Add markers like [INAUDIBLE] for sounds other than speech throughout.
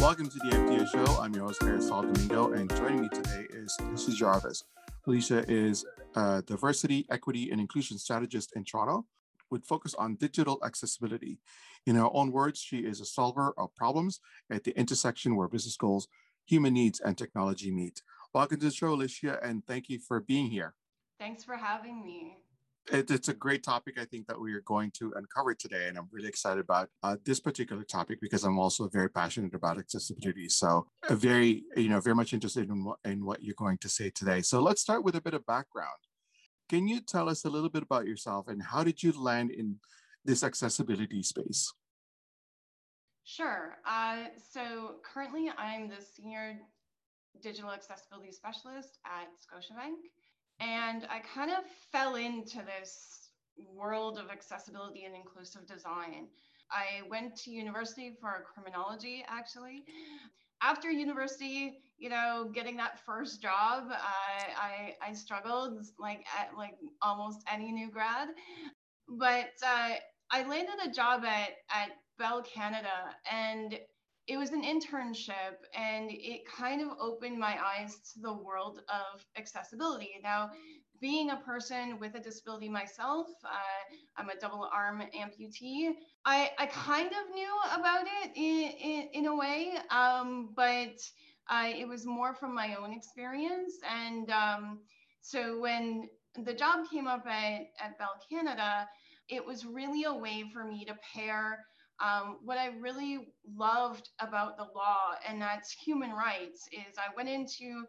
Welcome to the FDA show. I'm your host, Marisol Domingo, and joining me today is Alicia Jarvis. Alicia is a diversity, equity, and inclusion strategist in Toronto with focus on digital accessibility. In her own words, she is a solver of problems at the intersection where business goals, human needs, and technology meet. Welcome to the show, Alicia, and thank you for being here. Thanks for having me. It, it's a great topic, I think, that we are going to uncover today. And I'm really excited about uh, this particular topic because I'm also very passionate about accessibility. So, a very, you know, very much interested in what, in what you're going to say today. So, let's start with a bit of background. Can you tell us a little bit about yourself and how did you land in this accessibility space? Sure. Uh, so, currently, I'm the senior digital accessibility specialist at Scotiabank. And I kind of fell into this world of accessibility and inclusive design. I went to university for criminology, actually. After university, you know, getting that first job, I, I, I struggled like at like almost any new grad. But uh, I landed a job at, at Bell Canada and it was an internship and it kind of opened my eyes to the world of accessibility. Now, being a person with a disability myself, uh, I'm a double arm amputee. I, I kind of knew about it in, in, in a way, um, but uh, it was more from my own experience. And um, so when the job came up at, at Bell Canada, it was really a way for me to pair um, what I really loved about the law, and that's human rights, is I went into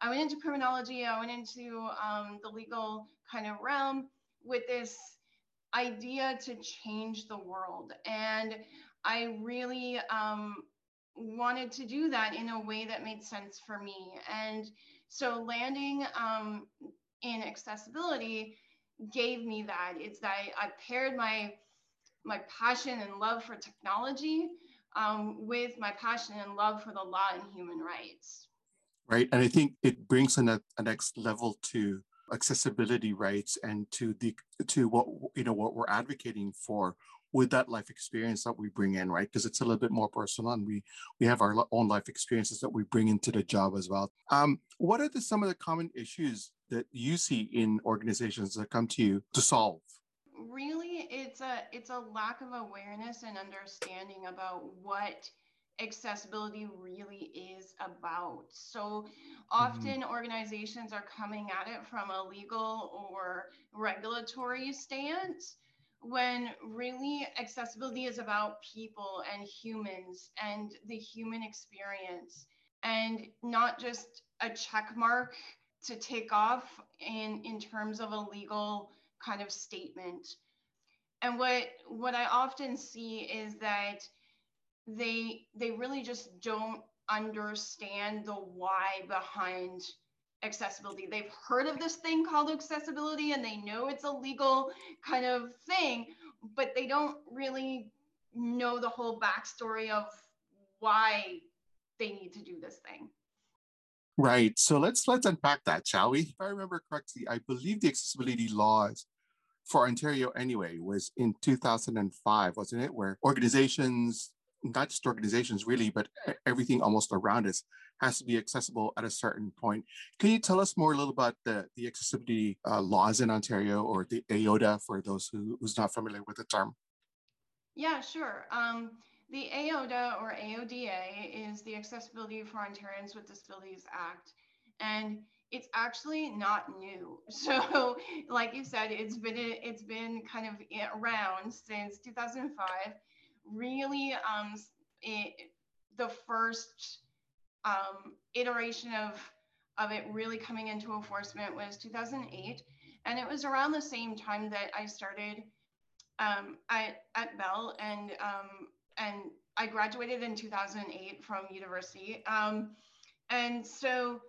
I went into criminology, I went into um, the legal kind of realm with this idea to change the world, and I really um, wanted to do that in a way that made sense for me. And so landing um, in accessibility gave me that. It's that I, I paired my my passion and love for technology um, with my passion and love for the law and human rights. Right. And I think it brings an, a, next level to accessibility rights and to the to what you know what we're advocating for with that life experience that we bring in right because it's a little bit more personal and we we have our own life experiences that we bring into the job as well um, what are the, some of the common issues that you see in organizations that come to you to solve really it's a it's a lack of awareness and understanding about what accessibility really is about. So often mm-hmm. organizations are coming at it from a legal or regulatory stance when really accessibility is about people and humans and the human experience and not just a check mark to take off in in terms of a legal kind of statement. And what what I often see is that they they really just don't understand the why behind accessibility. They've heard of this thing called accessibility and they know it's a legal kind of thing, but they don't really know the whole backstory of why they need to do this thing. Right. So let's let's unpack that, shall we? If I remember correctly, I believe the accessibility laws for Ontario anyway was in 2005, wasn't it? Where organizations, not just organizations really, but everything almost around us has to be accessible at a certain point. Can you tell us more a little about the, the accessibility uh, laws in Ontario or the AODA for those who, who's not familiar with the term? Yeah, sure. Um, the AODA or AODA is the Accessibility for Ontarians with Disabilities Act. And it's actually not new. [LAUGHS] So, like you said, it's been it's been kind of around since 2005. Really, um, it, the first um, iteration of of it really coming into enforcement was 2008, and it was around the same time that I started um, at at Bell, and um, and I graduated in 2008 from university. Um, and so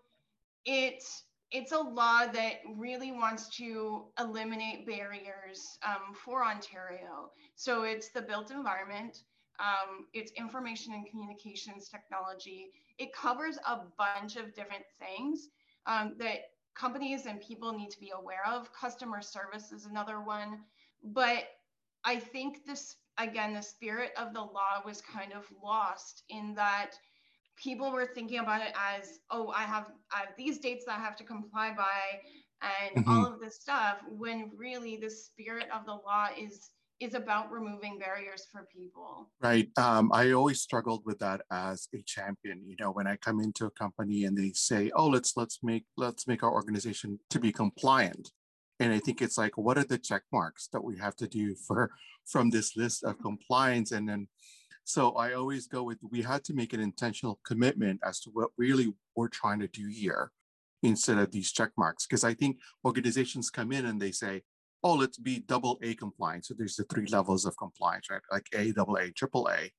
it it's a law that really wants to eliminate barriers um, for Ontario. So it's the built environment, um, it's information and communications technology. It covers a bunch of different things um, that companies and people need to be aware of. Customer service is another one. But I think this, again, the spirit of the law was kind of lost in that people were thinking about it as, oh, I have, I have these dates that I have to comply by and mm-hmm. all of this stuff, when really the spirit of the law is is about removing barriers for people. Right. Um, I always struggled with that as a champion. You know, when I come into a company and they say, "Oh, let's let's make let's make our organization to be compliant," and I think it's like, what are the check marks that we have to do for from this list of mm-hmm. compliance? And then, so I always go with we had to make an intentional commitment as to what really we're trying to do here instead of these check marks because i think organizations come in and they say oh, let's be double A compliant. So there's the three levels of compliance, right? Like A, double A, triple A.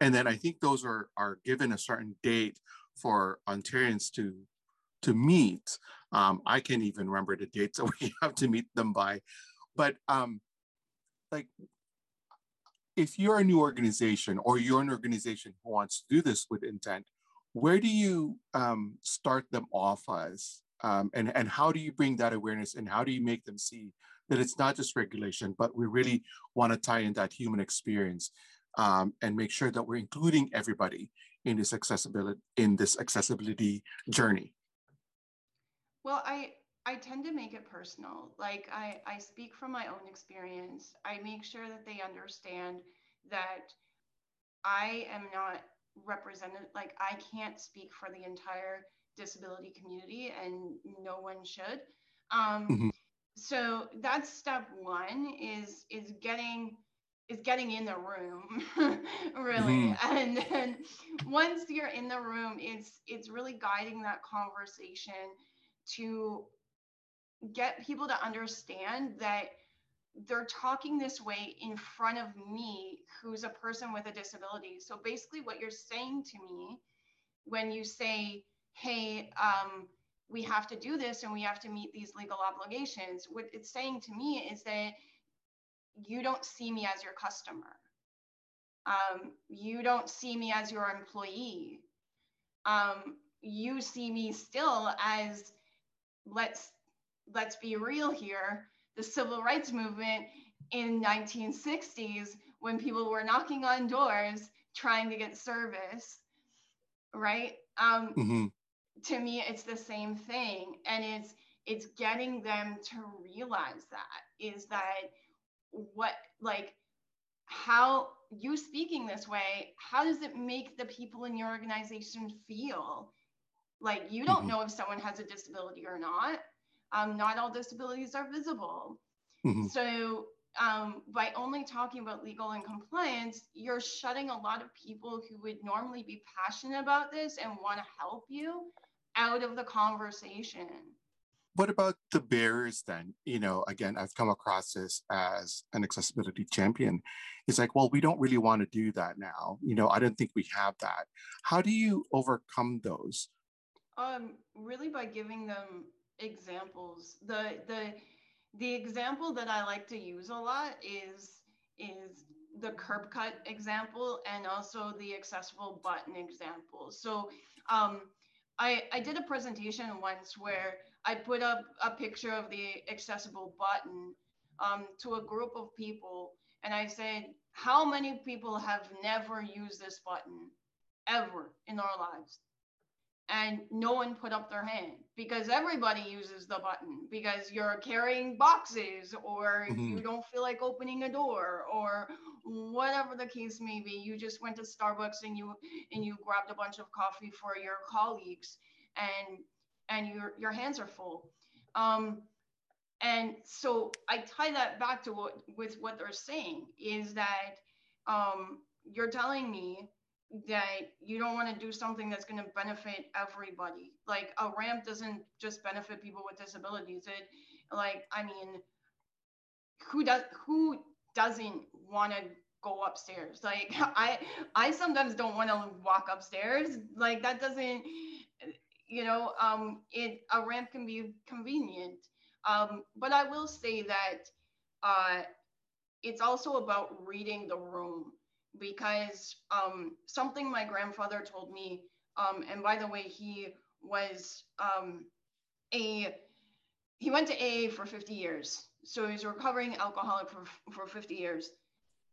And then I think those are, are given a certain date for Ontarians to, to meet. Um, I can't even remember the dates that [LAUGHS] we have to meet them by. But um, like, if you're a new organization or you're an organization who wants to do this with intent, where do you um, start them off as? Um, and, and how do you bring that awareness and how do you make them see that it's not just regulation, but we really want to tie in that human experience um, and make sure that we're including everybody in this accessibility in this accessibility journey. Well, I I tend to make it personal. Like I, I speak from my own experience. I make sure that they understand that I am not represented, like I can't speak for the entire disability community and no one should. Um, mm-hmm so that's step one is is getting is getting in the room [LAUGHS] really mm-hmm. and then once you're in the room it's it's really guiding that conversation to get people to understand that they're talking this way in front of me who's a person with a disability so basically what you're saying to me when you say hey um, we have to do this and we have to meet these legal obligations. What it's saying to me is that you don't see me as your customer. Um, you don't see me as your employee. Um, you see me still as let's let's be real here the civil rights movement in 1960s when people were knocking on doors trying to get service right? Um, mm-hmm. to me it's the same thing and it's it's getting them to realize that is that what like how you speaking this way how does it make the people in your organization feel like you don't mm-hmm. know if someone has a disability or not um, not all disabilities are visible mm-hmm. so um, by only talking about legal and compliance, you're shutting a lot of people who would normally be passionate about this and want to help you out of the conversation. What about the barriers then? You know, again, I've come across this as an accessibility champion. It's like, well, we don't really want to do that now. You know, I don't think we have that. How do you overcome those? Um, really by giving them examples. The the the example that I like to use a lot is is the curb cut example and also the accessible button example. So um, I, I did a presentation once where I put up a picture of the accessible button um, to a group of people. And I said, How many people have never used this button ever in our lives? And no one put up their hand because everybody uses the button because you're carrying boxes or mm-hmm. you don't feel like opening a door or whatever the case may be you just went to starbucks and you and you grabbed a bunch of coffee for your colleagues and and your your hands are full um, and so i tie that back to what with what they're saying is that um, you're telling me that you don't want to do something that's going to benefit everybody. Like a ramp doesn't just benefit people with disabilities. It like i mean who does who doesn't want to go upstairs? Like [LAUGHS] i i sometimes don't want to walk upstairs. Like that doesn't you know um it a ramp can be convenient. Um but i will say that uh it's also about reading the room because um something my grandfather told me um and by the way he was um a he went to AA for 50 years so he's a recovering alcoholic for, for 50 years.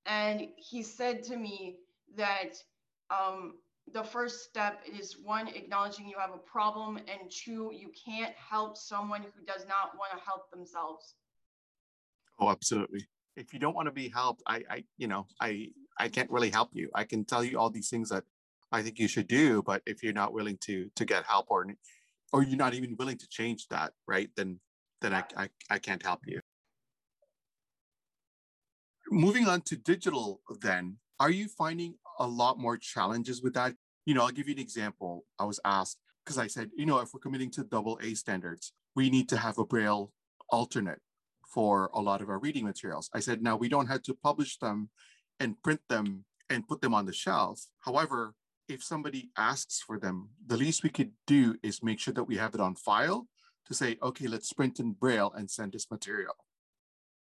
And he said to me that um, the first step is one, acknowledging you have a problem, and two, you can't help someone who does not want to help themselves. Oh, absolutely. If you don't want to be helped, I, I, you know, I, I can't really help you. I can tell you all these things that I think you should do, but if you're not willing to to get help or or you're not even willing to change that, right? Then then I, I, I can't help you. Moving on to digital, then, are you finding a lot more challenges with that? You know, I'll give you an example. I was asked because I said, you know, if we're committing to double A standards, we need to have a Braille alternate for a lot of our reading materials. I said, now we don't have to publish them and print them and put them on the shelf. However, if somebody asks for them, the least we could do is make sure that we have it on file to say, okay, let's print in Braille and send this material.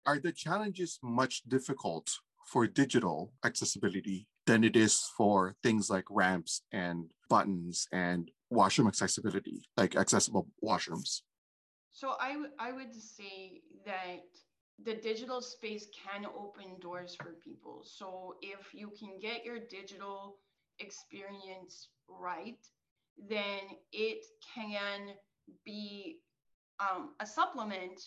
Are the challenges much difficult for digital accessibility than it is for things like ramps and buttons and washroom accessibility, like accessible washrooms? So I, w- I would say that the digital space can open doors for people. So if you can get your digital experience right, then it can be um, a supplement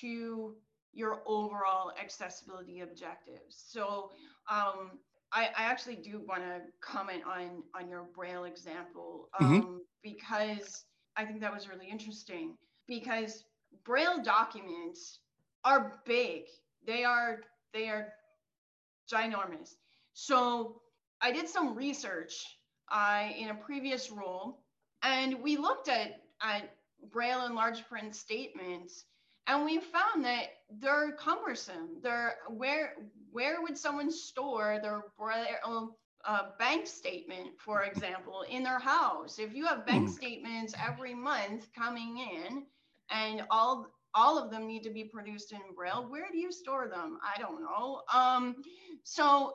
to your overall accessibility objectives. So um, I, I, actually do want to comment on on your Braille example mm-hmm. um, mm-hmm. because I think that was really interesting. Because Braille documents are big. They are they are ginormous. So I did some research uh, in a previous role, and we looked at, at Braille and large print statements, and we found that they're cumbersome. They're where where would someone store their Braille uh, bank statement, for example, in their house? If you have bank mm. statements every month coming in, and all all of them need to be produced in Braille, where do you store them? I don't know. Um, so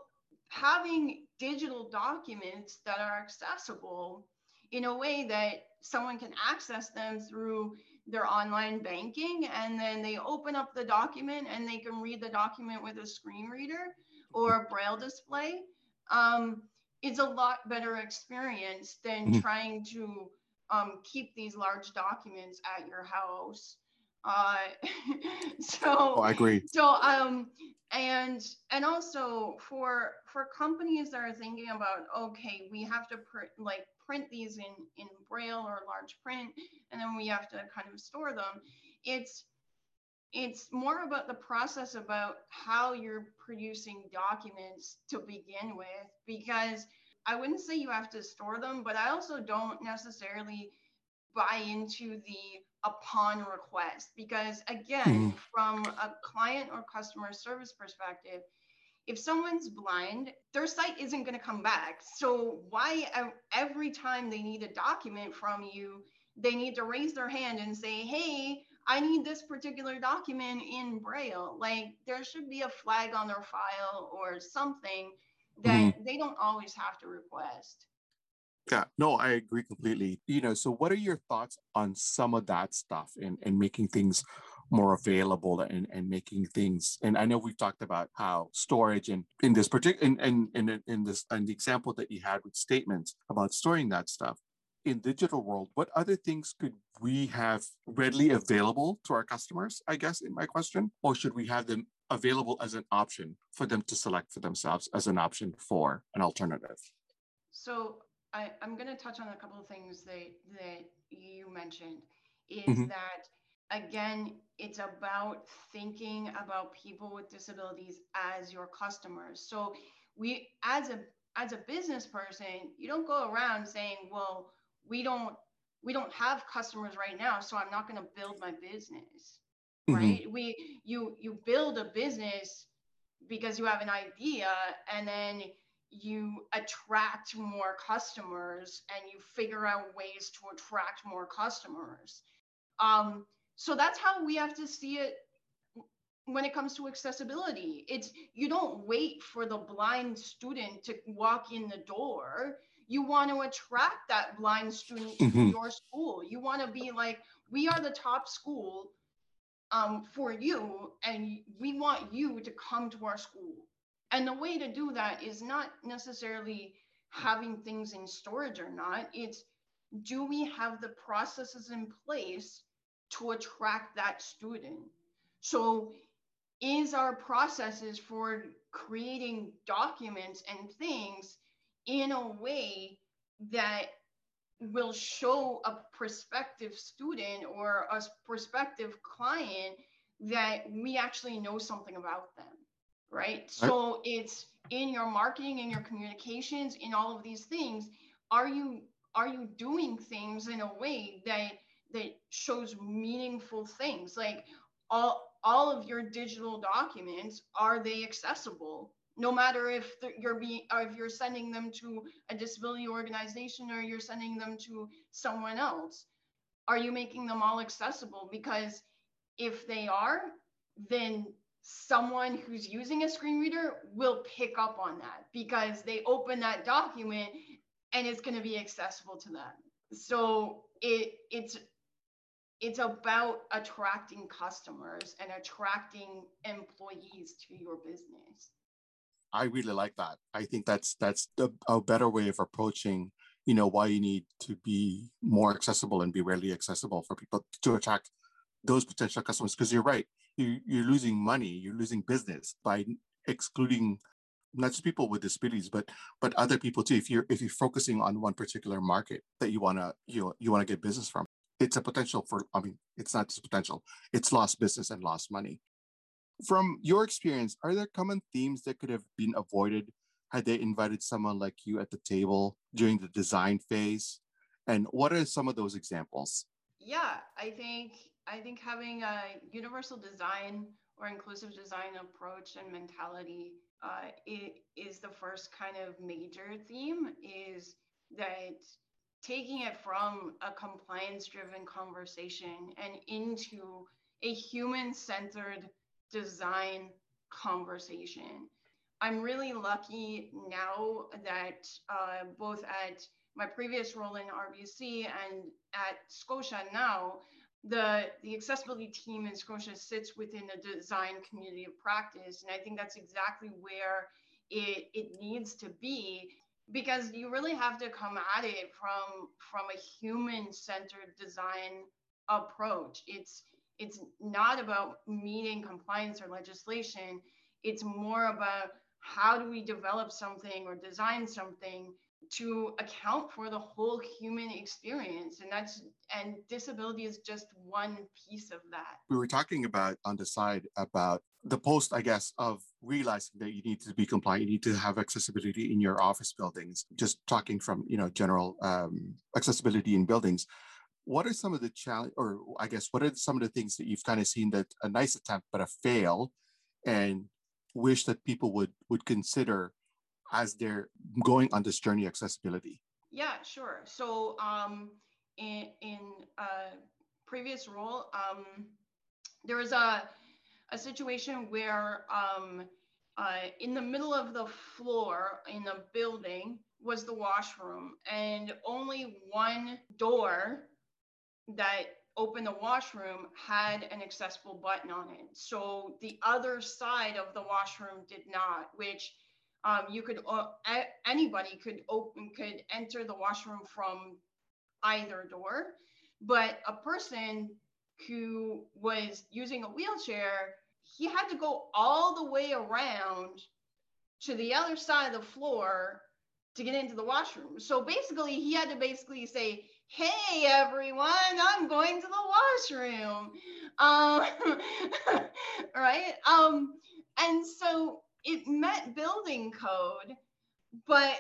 having digital documents that are accessible in a way that someone can access them through their online banking and then they open up the document and they can read the document with a screen reader or a braille display um, it's a lot better experience than mm-hmm. trying to um, keep these large documents at your house uh, [LAUGHS] so oh, I agree. So um, and and also for for companies that are thinking about okay, we have to print like print these in in braille or large print, and then we have to kind of store them. It's it's more about the process about how you're producing documents to begin with because I wouldn't say you have to store them, but I also don't necessarily buy into the upon request because again mm-hmm. from a client or customer service perspective if someone's blind their site isn't going to come back so why every time they need a document from you they need to raise their hand and say hey i need this particular document in braille like there should be a flag on their file or something that mm-hmm. they don't always have to request yeah, no, I agree completely. You know, so what are your thoughts on some of that stuff and, and making things more available and, and making things and I know we've talked about how storage and in this particular in, in, in, in this and the example that you had with statements about storing that stuff in digital world, what other things could we have readily available to our customers? I guess in my question, or should we have them available as an option for them to select for themselves as an option for an alternative? So I, am going to touch on a couple of things that that you mentioned. Is mm-hmm. that again? It's about thinking about people with disabilities as your customers. So we, as a as a business person, you don't go around saying, "Well, we don't we don't have customers right now, so I'm not going to build my business." Mm-hmm. Right? We you you build a business because you have an idea, and then you attract more customers and you figure out ways to attract more customers. Um, so that's how we have to see it when it comes to accessibility. It's you don't wait for the blind student to walk in the door. You want to attract that blind student mm-hmm. to your school. You want to be like, we are the top school um, for you, and we want you to come to our school and the way to do that is not necessarily having things in storage or not. It's do we have the processes in place to attract that student? So, is our processes for creating documents and things in a way that will show a prospective student or a prospective client that we actually know something about them right? So it's in your marketing in your communications in all of these things are you are you doing things in a way that that shows meaningful things? Like all all of your digital documents are they accessible no matter if you're being if you're sending them to a disability organization or you're sending them to someone else are you making them all accessible? Because if they are then someone who's using a screen reader will pick up on that because they open that document and it's going to be accessible to them. So it it's it's about attracting customers and attracting employees to your business I really like that. I think that's that's the, a better way of approaching, you know, why you need to be more accessible and be readily accessible for people to attract those potential customers. Because you're right, you, you're losing money, you're losing business by excluding not just people with disabilities, but but other people too. If you're if you're focusing on one particular market that you wanna you know, you want to get business from, it's a potential for. I mean, it's not just potential; it's lost business and lost money. From your experience, are there common themes that could have been avoided had they invited someone like you at the table during the design phase? And what are some of those examples? Yeah, I think I think having a universal design or inclusive design approach and mentality uh, is the first kind of major theme is that taking it from a compliance driven conversation and into a human centered design conversation. I'm really lucky now that uh, both at my previous role in RBC and at Scotia now, the, the accessibility team in Scotia sits within the design community of practice. And I think that's exactly where it, it needs to be because you really have to come at it from, from a human centered design approach. It's it's not about meeting compliance or legislation. It's more about how do we develop something or design something to account for the whole human experience. And that's and disability is just one piece of that. We were talking about on the side about the post i guess of realizing that you need to be compliant you need to have accessibility in your office buildings. Just talking from you know general um, accessibility in buildings what are some of the challenge or i guess what are some of the things that you've kind of seen that a nice attempt but a fail and wish that people would would consider as they're going on this journey accessibility? Yeah sure. So um in in a previous role um there was a a situation where um uh, in the middle of the floor in the building was the washroom and only one door that opened the washroom had an accessible button on it. So the other side of the washroom did not, which um, you could uh, anybody could open could enter the washroom from either door, but a person who was using a wheelchair, he had to go all the way around to the other side of the floor to get into the washroom. So basically, he had to basically say, hey everyone i'm going to the washroom. Um, [LAUGHS] right? Um, and so it met building code but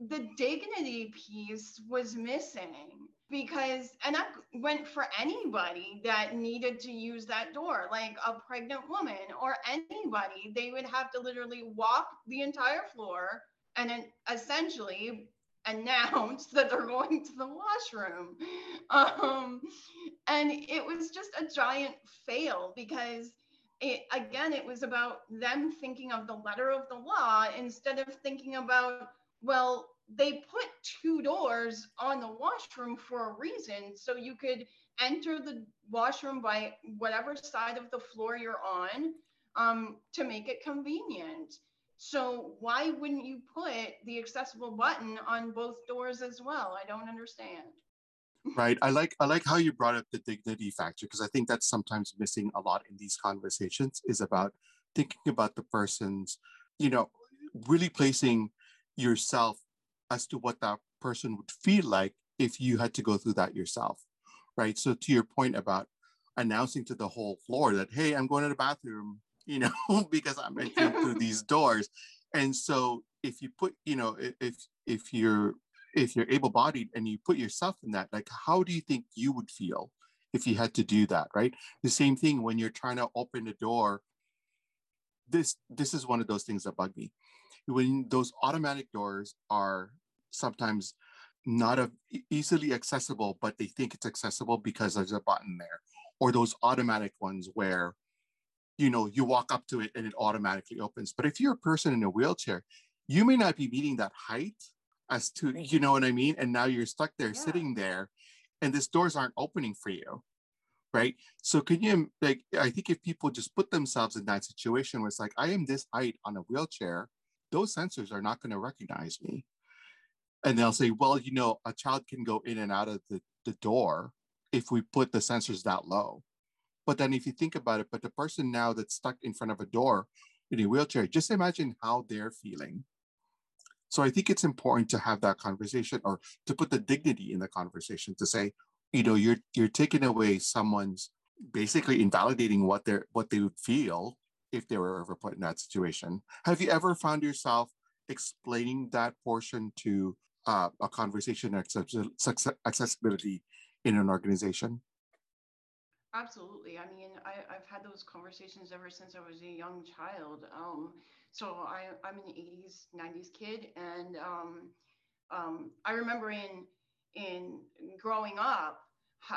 the dignity piece was missing because and that went for anybody that needed to use that door like a pregnant woman or anybody. They would have to literally walk the entire floor and essentially announce [LAUGHS] that they're going to the washroom. Um, and it was just a giant fail because it, again, it was about them thinking of the letter of the law instead of thinking about, well, they put two doors on the washroom for a reason. So you could enter the washroom by whatever side of the floor you're on um, to make it convenient. So why wouldn't you put the accessible button on both doors as well? I don't understand. Right. I like I like how you brought up the dignity factor because I think that's sometimes missing a lot in these conversations is about thinking about the person's, you know, really placing yourself as to what that person would feel like if you had to go through that yourself. Right. So to your point about announcing to the whole floor that, hey, I'm going to the bathroom, you know, [LAUGHS] because I'm entering through [LAUGHS] these doors. And so if you put, you know, if if you're if you're able-bodied and you put yourself in that, like how do you think you would feel if you had to do that, right? The same thing when you're trying to open a door. This this is one of those things that bug me. When those automatic doors are sometimes not a, easily accessible, but they think it's accessible because there's a button there, or those automatic ones where you know you walk up to it and it automatically opens. But if you're a person in a wheelchair you may not be meeting that height as to you know what i mean? And now you're stuck there yeah. sitting there and these doors aren't opening for you right. so can you like i think if people just put themselves in that situation where it's like i am this height on a wheelchair those sensors are not going to recognize me. And they'll say well you know a child can go in and out of the, the door if we put the sensors that low but then if you think about it, but the person now that's stuck in front of a door in a wheelchair, just imagine how they're feeling. So I think it's important to have that conversation or to put the dignity in the conversation to say, you know, you're you're taking away someone's basically invalidating what they're what they would feel if they were ever put in that situation. Have you ever found yourself explaining that portion to uh, a conversation accessibility in an organization? Absolutely. I mean, I, I've had those conversations ever since I was a young child. Um, so I, I'm an 80s, 90s kid, and um, um, I remember in in growing up,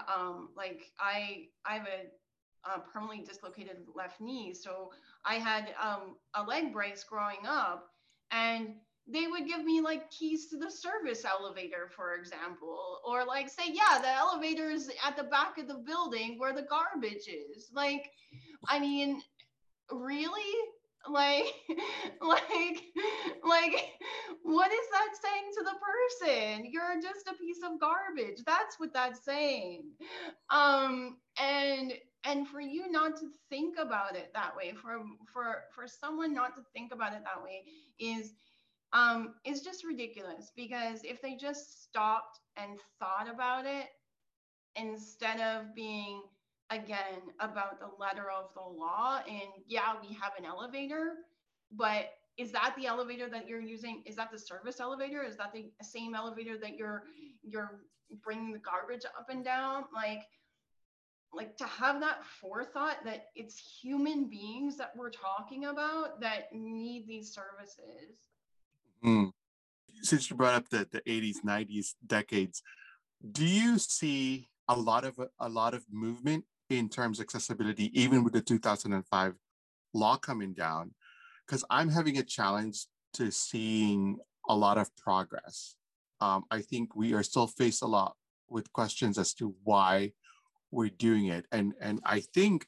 um, like I I have a, a, permanently dislocated left knee, so I had um, a leg brace growing up, and they would give me like keys to the service elevator, for example, or like say, yeah, the elevator is at the back of the building where the garbage is. Like, I mean, really? Like, [LAUGHS] like, like, what is that saying to the person? You're just a piece of garbage. That's what that's saying. Um, and and for you not to think about it that way, for for for someone not to think about it that way is um, is just ridiculous because if they just stopped and thought about it instead of being again about the letter of the law and yeah we have an elevator but is that the elevator that you're using? Is that the service elevator? Is that the same elevator that you're you're bringing the garbage up and down? Like like to have that forethought that it's human beings that we're talking about that need these services Mm. Since you brought up the, the 80s, 90s decades, do you see a lot of a lot of movement in terms of accessibility, even with the 2005 law coming down? Because I'm having a challenge to seeing a lot of progress. Um, I think we are still faced a lot with questions as to why we're doing it. And, and I think,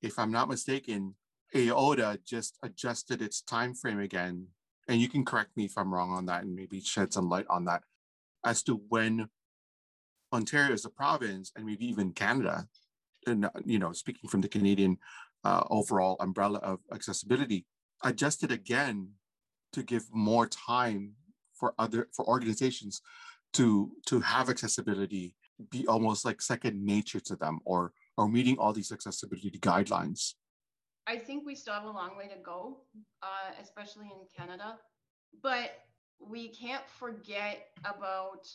if I'm not mistaken, AODA just adjusted its time frame again and you can correct me if I'm wrong on that and maybe shed some light on that as to when Ontario as a province and maybe even Canada, and you know, speaking from the Canadian uh, overall umbrella of accessibility, adjusted again to give more time for other for organizations to to have accessibility be almost like second nature to them or or meeting all these accessibility guidelines I think we still have a long way to go, uh, especially in Canada. But we can't forget about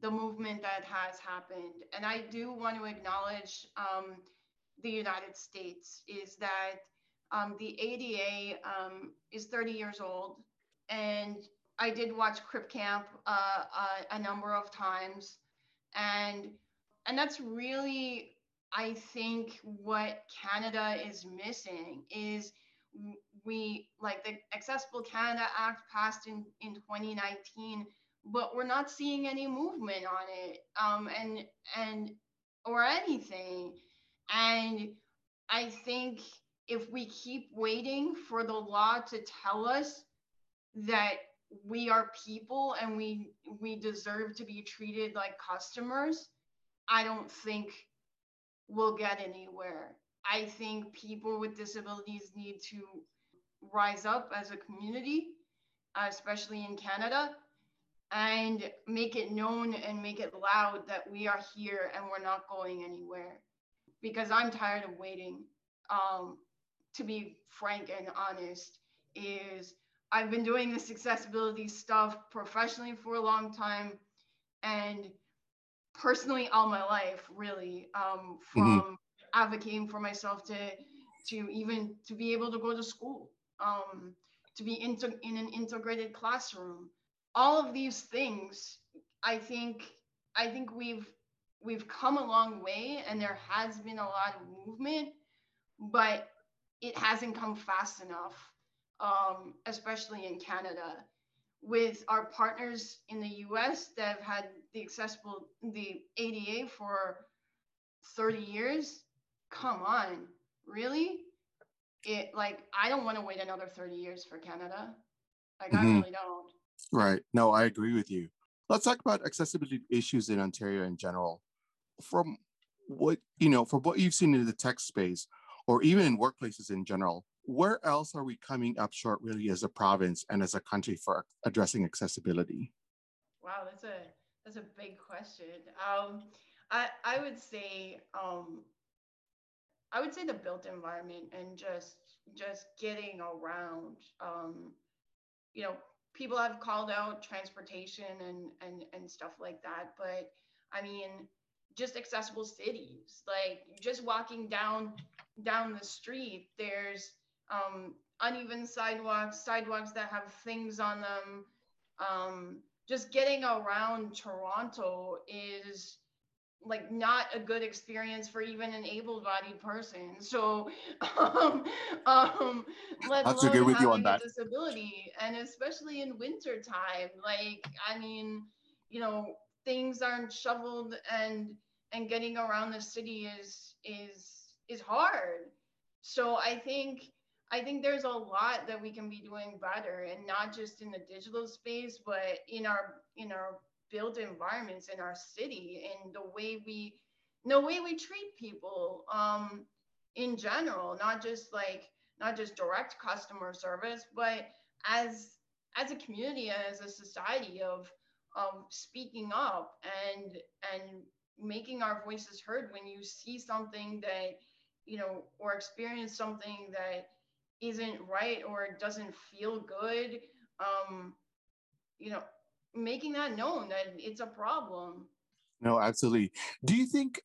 the movement that has happened. And I do want to acknowledge um, the United States is that um, the ADA um, is 30 years old. And I did watch Crip Camp uh, uh, a number of times. And, and that's really I think what Canada is missing is we like the Accessible Canada Act passed in, in 2019, but we're not seeing any movement on it um, and and or anything. And I think if we keep waiting for the law to tell us that we are people and we we deserve to be treated like customers, I don't think we'll get anywhere. I think people with disabilities need to rise up as a community, especially in Canada, and make it known and make it loud that we are here and we're not going anywhere. Because I'm tired of waiting. Um, to be frank and honest, is I've been doing this accessibility stuff professionally for a long time and personally all my life, really, um, mm-hmm. from mm-hmm. advocating for myself to to even to be able to go to school, um, to be into, in an integrated classroom. All of these things, I think, I think we've we've come a long way, and there has been a lot of movement, but it hasn't come fast enough um, especially in Canada, with our partners in the US that have had the accessible, the ADA for 30 years. Come on, really? It like, I don't want to wait another 30 years for Canada. Like, mm-hmm. I really don't. Right. No, I agree with you. Let's talk about accessibility issues in Ontario in general. From what, you know, from what you've seen in the tech space or even in workplaces in general, where else are we coming up short really as a province and as a country for addressing accessibility? Wow that's a that's a big question. Um, I, I would say um, i would say the built environment and just just getting around um, you know people have called out transportation and and and stuff like that but i mean just accessible cities like just walking down down the street there's um, uneven sidewalks, sidewalks that have things on them. Um, just getting around Toronto is like not a good experience for even an able-bodied person. So, [LAUGHS] um, um, let That's alone with having a disability, and especially in winter time. Like, I mean, you know, things aren't shoveled, and and getting around the city is is is hard. So I think I think there's a lot that we can be doing better and not just in the digital space, but in our in our built environments in our city and the way we the way we treat people um, in general, not just like not just direct customer service, but as as a community, as a society of of speaking up and and making our voices heard when you see something that you know or experience something that isn't right or doesn't feel good um you know making that known that it's a problem. No absolutely. Do you think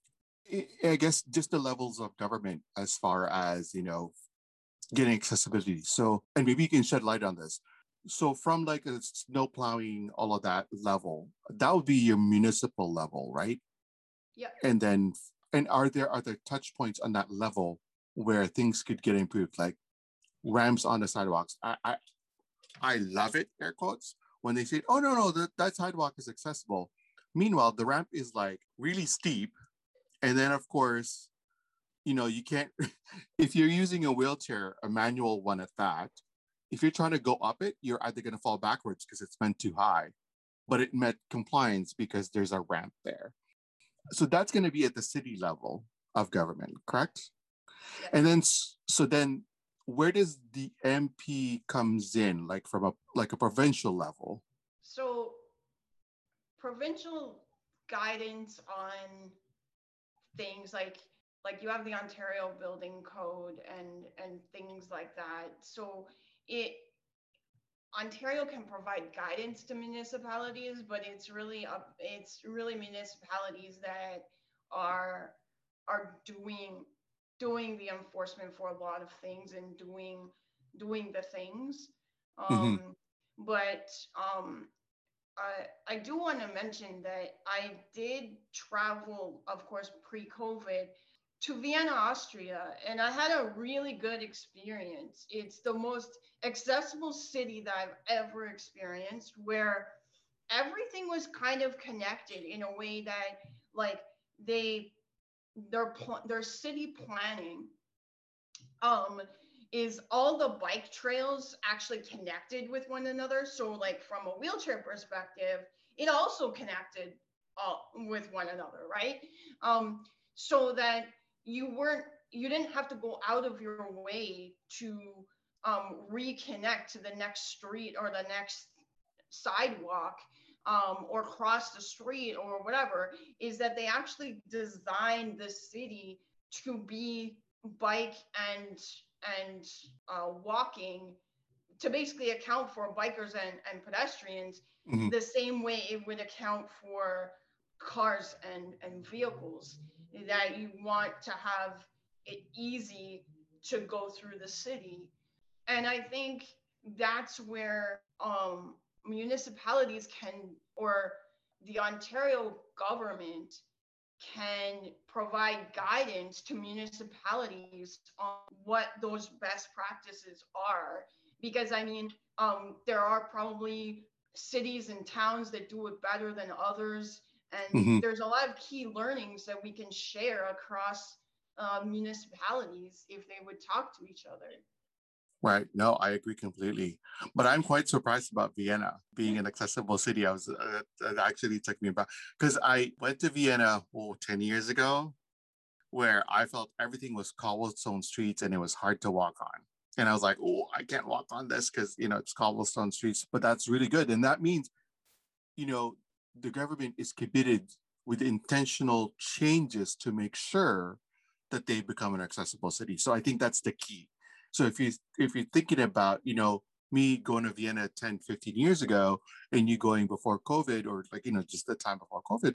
i guess just the levels of government as far as you know getting accessibility? So and maybe you can shed light on this. So from like a snow plowing all of that level that would be your municipal level right? Yeah. And then and are there are there touch points on that level where things could get improved? Like ramps on the sidewalks. I, I, I love it, air quotes, when they say, oh, no, no, that, that sidewalk is accessible. Meanwhile, the ramp is like really steep. And then, of course, you know, you can't, [LAUGHS] if you're using a wheelchair, a manual one at that, if you're trying to go up it, you're either going to fall backwards because it's meant too high, but it met compliance because there's a ramp there. So that's going to be at the city level of government, correct? And then, so then where does the MP comes in, like from a like a provincial level? So provincial guidance on things like like you have the Ontario Building Code and and things like that. So it Ontario can provide guidance to municipalities, but it's really up it's really municipalities that are are doing doing the enforcement for a lot of things and doing doing the things. Mm-hmm. Um, mm-hmm. But um, I, I do want to mention that I did travel, of course, pre-COVID to Vienna, Austria, and I had a really good experience. It's the most accessible city that I've ever experienced, where everything was kind of connected in a way that, like, they their their city planning um is all the bike trails actually connected with one another. So, like from a wheelchair perspective, it also connected all with one another, right? Um, so that you weren't, you didn't have to go out of your way to um, reconnect to the next street or the next sidewalk um, or cross the street or whatever. Is that they actually designed the city to be bike and and uh, walking to basically account for bikers and, and pedestrians mm-hmm. the same way it would account for cars and, and vehicles that you want to have it easy to go through the city and i think that's where um, municipalities can or the ontario government can provide guidance to municipalities on what those best practices are. Because I mean, um, there are probably cities and towns that do it better than others. And mm-hmm. there's a lot of key learnings that we can share across uh, municipalities if they would talk to each other. Right. No, I agree completely. But I'm quite surprised about Vienna being an accessible city. I was uh, it actually took me back because I went to Vienna oh, 10 years ago where I felt everything was cobblestone streets and it was hard to walk on. And I was like, oh, I can't walk on this because, you know, it's cobblestone streets, but that's really good. And that means, you know, the government is committed with intentional changes to make sure that they become an accessible city. So I think that's the key so if you if you're thinking about, you know, me going to Vienna 10, 15 years ago and you going before COVID or like, you know, just the time before COVID,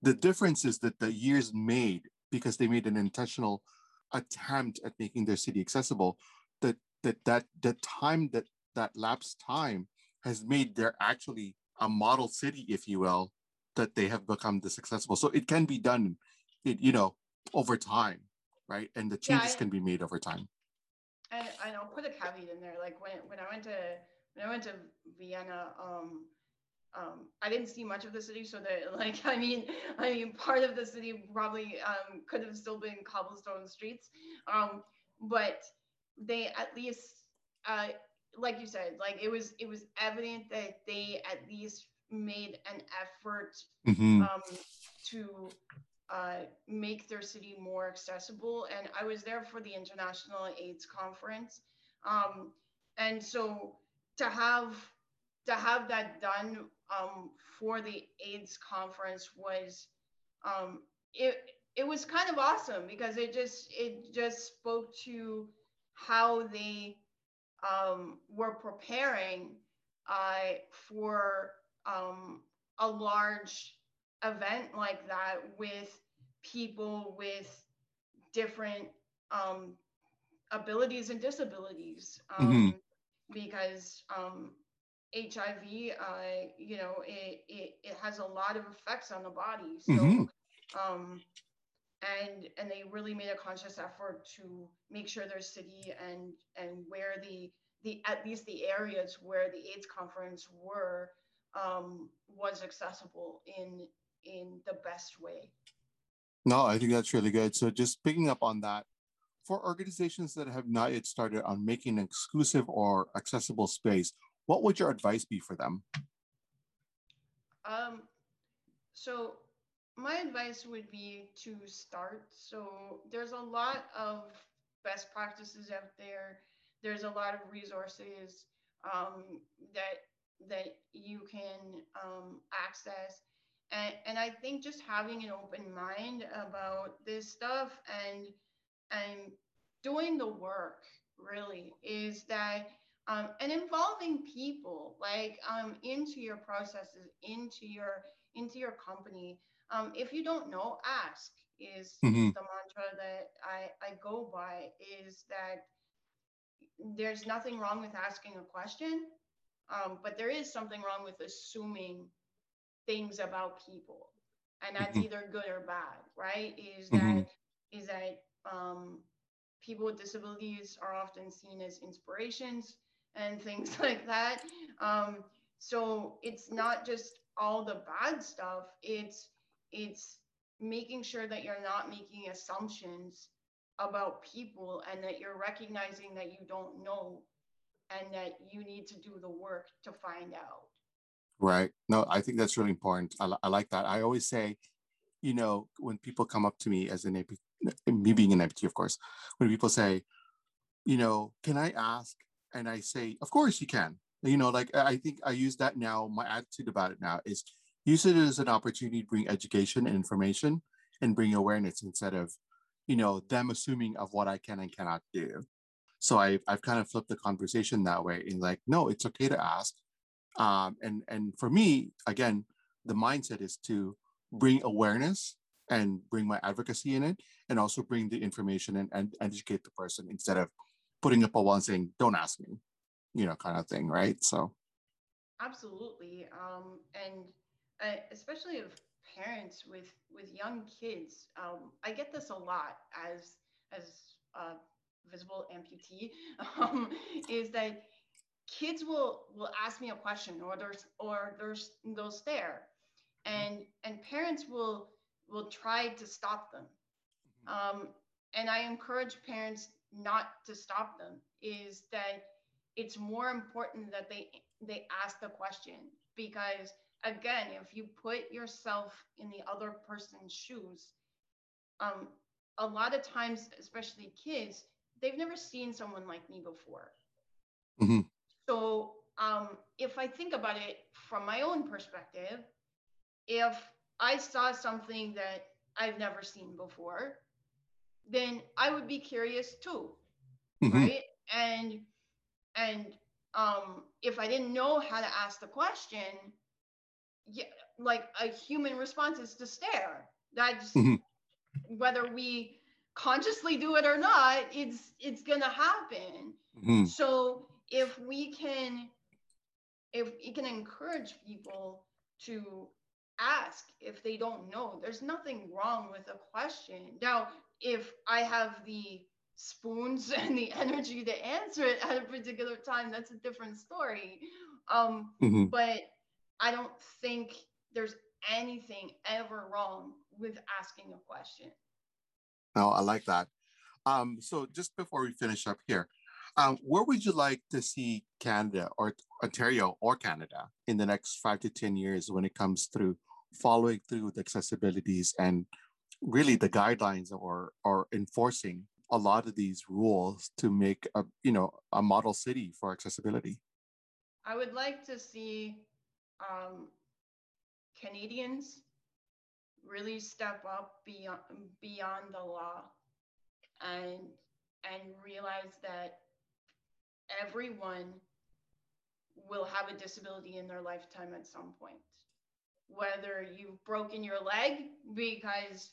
the difference is that the years made because they made an intentional attempt at making their city accessible, that that that the time that that lapsed time has made there actually a model city, if you will, that they have become this accessible. So it can be done, it, you know, over time, right? And the changes yeah, I, can be made over time and, and I'll put a caveat in there. Like when, when I went to when I went to Vienna, um, um, I didn't see much of the city, so that like [LAUGHS] I mean, I mean, part of the city probably um, could have still been cobblestone streets, um, but they at least, uh, like you said, like it was it was evident that they at least made an effort mm-hmm. um, to uh, make their city more accessible. And I was there for the International AIDS Conference, um, and so to have to have that done um, for the AIDS conference was um, it it was kind of awesome because it just it just spoke to how they um, were preparing uh, for um, a large event like that with people with different um, abilities and disabilities um, mm-hmm. because um, HIV, uh, you know, it, it, it has a lot of effects on the body. So, mm-hmm. um, and and they really made a conscious effort to make sure their city and and where the the at least the areas where the AIDS conference were um, was accessible in in the best way. No, I think that's really good. So just picking up on that, for organizations that have not yet started on making an exclusive or accessible space, what would your advice be for them? Um, so my advice would be to start. So there's a lot of best practices out there. There's a lot of resources um, that that you can um, access and, and i think just having an open mind about this stuff and and doing the work really is that um, and involving people like um, into your processes into your into your company um, if you don't know ask is mm-hmm. the mantra that I, I go by is that there's nothing wrong with asking a question um, but there is something wrong with assuming things about people and that's mm-hmm. either good or bad right is mm-hmm. that is that um, people with disabilities are often seen as inspirations and [LAUGHS] things like that um, so it's not just all the bad stuff it's it's making sure that you're not making assumptions about people and that you're recognizing that you don't know and that you need to do the work to find out. Right. No, I think that's really important. I, I like that. I always say, you know, when people come up to me as an AP, me being an amputee, of course, when people say, you know, can I ask? And I say, of course you can. You know, like I think I use that now. My attitude about it now is use it as an opportunity to bring education and information and bring awareness instead of, you know, them assuming of what I can and cannot do. So I've, I've kind of flipped the conversation that way in like, no, it's okay to ask. Um, and, and for me, again, the mindset is to bring awareness and bring my advocacy in it and also bring the information and, and educate the person instead of putting up a wall and saying, don't ask me, you know, kind of thing. Right. So. Absolutely. Um, and uh, especially of parents with with young kids. Um, I get this a lot as as a visible amputee. [LAUGHS] Um, is that kids will will ask me a question or there's or there's they'll stare, and and parents will will try to stop them. Mm-hmm. Um, and I encourage parents not to stop them. Is that it's more important that they they ask the question because again, if you put yourself in the other person's shoes, um, a lot of times, especially kids, they've never seen someone like me before. Mm-hmm. So um, if I think about it from my own perspective, if I saw something that I've never seen before, then I would be curious too, mm-hmm. right? And and um, if I didn't know how to ask the question, yeah, like a human response is to stare. That's mm-hmm. whether we consciously do it or not, it's it's gonna happen. Mm-hmm. So if we can if we can encourage people to ask if they don't know, there's nothing wrong with a question. Now, if I have the spoons [LAUGHS] and the energy to answer it at a particular time, that's a different story. Um, mm-hmm. But I don't think there's anything ever wrong with asking a question. No, I like that. Um, so just before we finish up here, um, where would you like to see Canada or Ontario or Canada in the next five to 10 years when it comes through following through the accessibilities and really the guidelines or, or enforcing a lot of these rules to make a, you know, a model city for accessibility? I would like to see um, Canadians really step up beyond beyond the law and and realize that everyone will have a disability in their lifetime at some point whether you've broken your leg because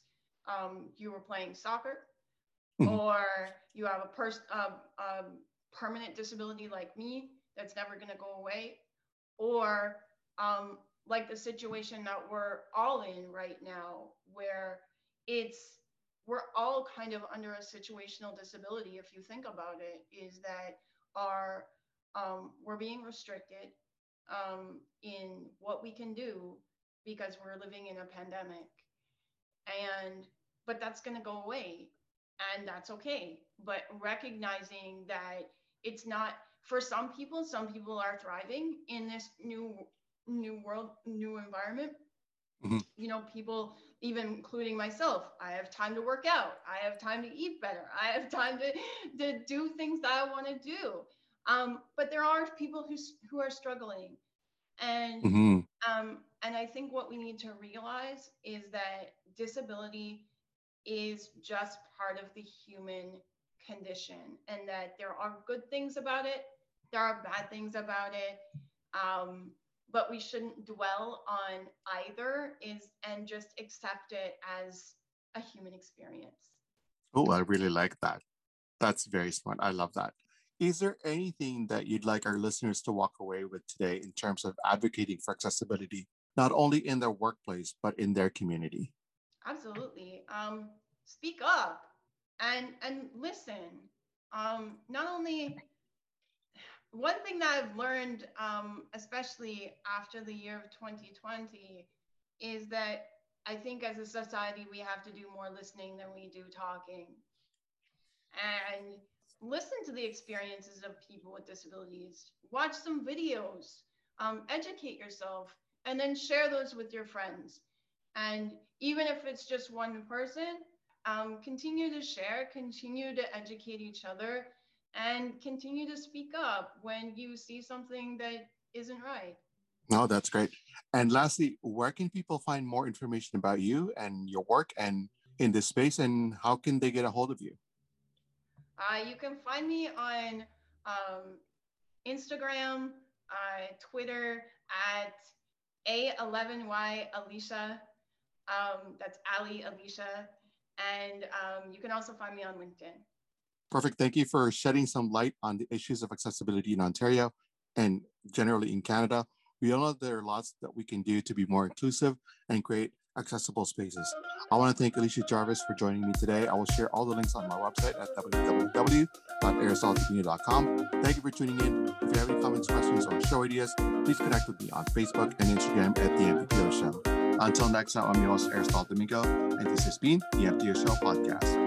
um, you were playing soccer mm-hmm. or you have a, pers- uh, a permanent disability like me that's never going to go away or um, like the situation that we're all in right now, where it's we're all kind of under a situational disability. If you think about it, is that our um, we're being restricted um, in what we can do because we're living in a pandemic, and but that's going to go away, and that's okay. But recognizing that it's not for some people, some people are thriving in this new new world, new environment. Mm-hmm. You know, people, even including myself, I have time to work out. I have time to eat better. I have time to, to do things that I want to do. Um, but there are people who, who are struggling. And, mm-hmm. um, and I think what we need to realize is that disability is just part of the human condition and that there are good things about it, there are bad things about it. Um, but we shouldn't dwell on either is and just accept it as a human experience. Oh i really like that. That's very smart. I love that. Is there anything that you'd like our listeners to walk away with today in terms of advocating for accessibility not only in their workplace but in their community? Absolutely. Um, speak up and and listen. Um, not only one thing that I've learned, um, especially after the year of 2020, is that I think as a society, we have to do more listening than we do talking. and listen to the experiences of people with disabilities, watch some videos, um, educate yourself, and then share those with your friends. And even if it's just one person, um, continue to share, continue to educate each other, and continue to speak up when you see something that isn't right. No, that's great. And lastly, where can people find more information about you and your work and in this space, and how can they get a hold of you? Uh, you can find me on um, Instagram, uh, Twitter at A11Y Alicia. Um, that's Ali Alicia. And um, you can also find me on LinkedIn. Perfect. Thank you for shedding some light on the issues of accessibility in Ontario and generally in Canada. We all know there are lots that we can do to be more inclusive and create accessible spaces. I want to thank Alicia Jarvis for joining me today. I will share all the links on my website at www.aristotledomingo.com. Thank you for tuning in. If you have any comments, questions, or show ideas, please connect with me on Facebook and Instagram at The AmpuTO Show. Until next time, I'm your host, Aristotle Domingo, and this has been The AmpuTO Show Podcast.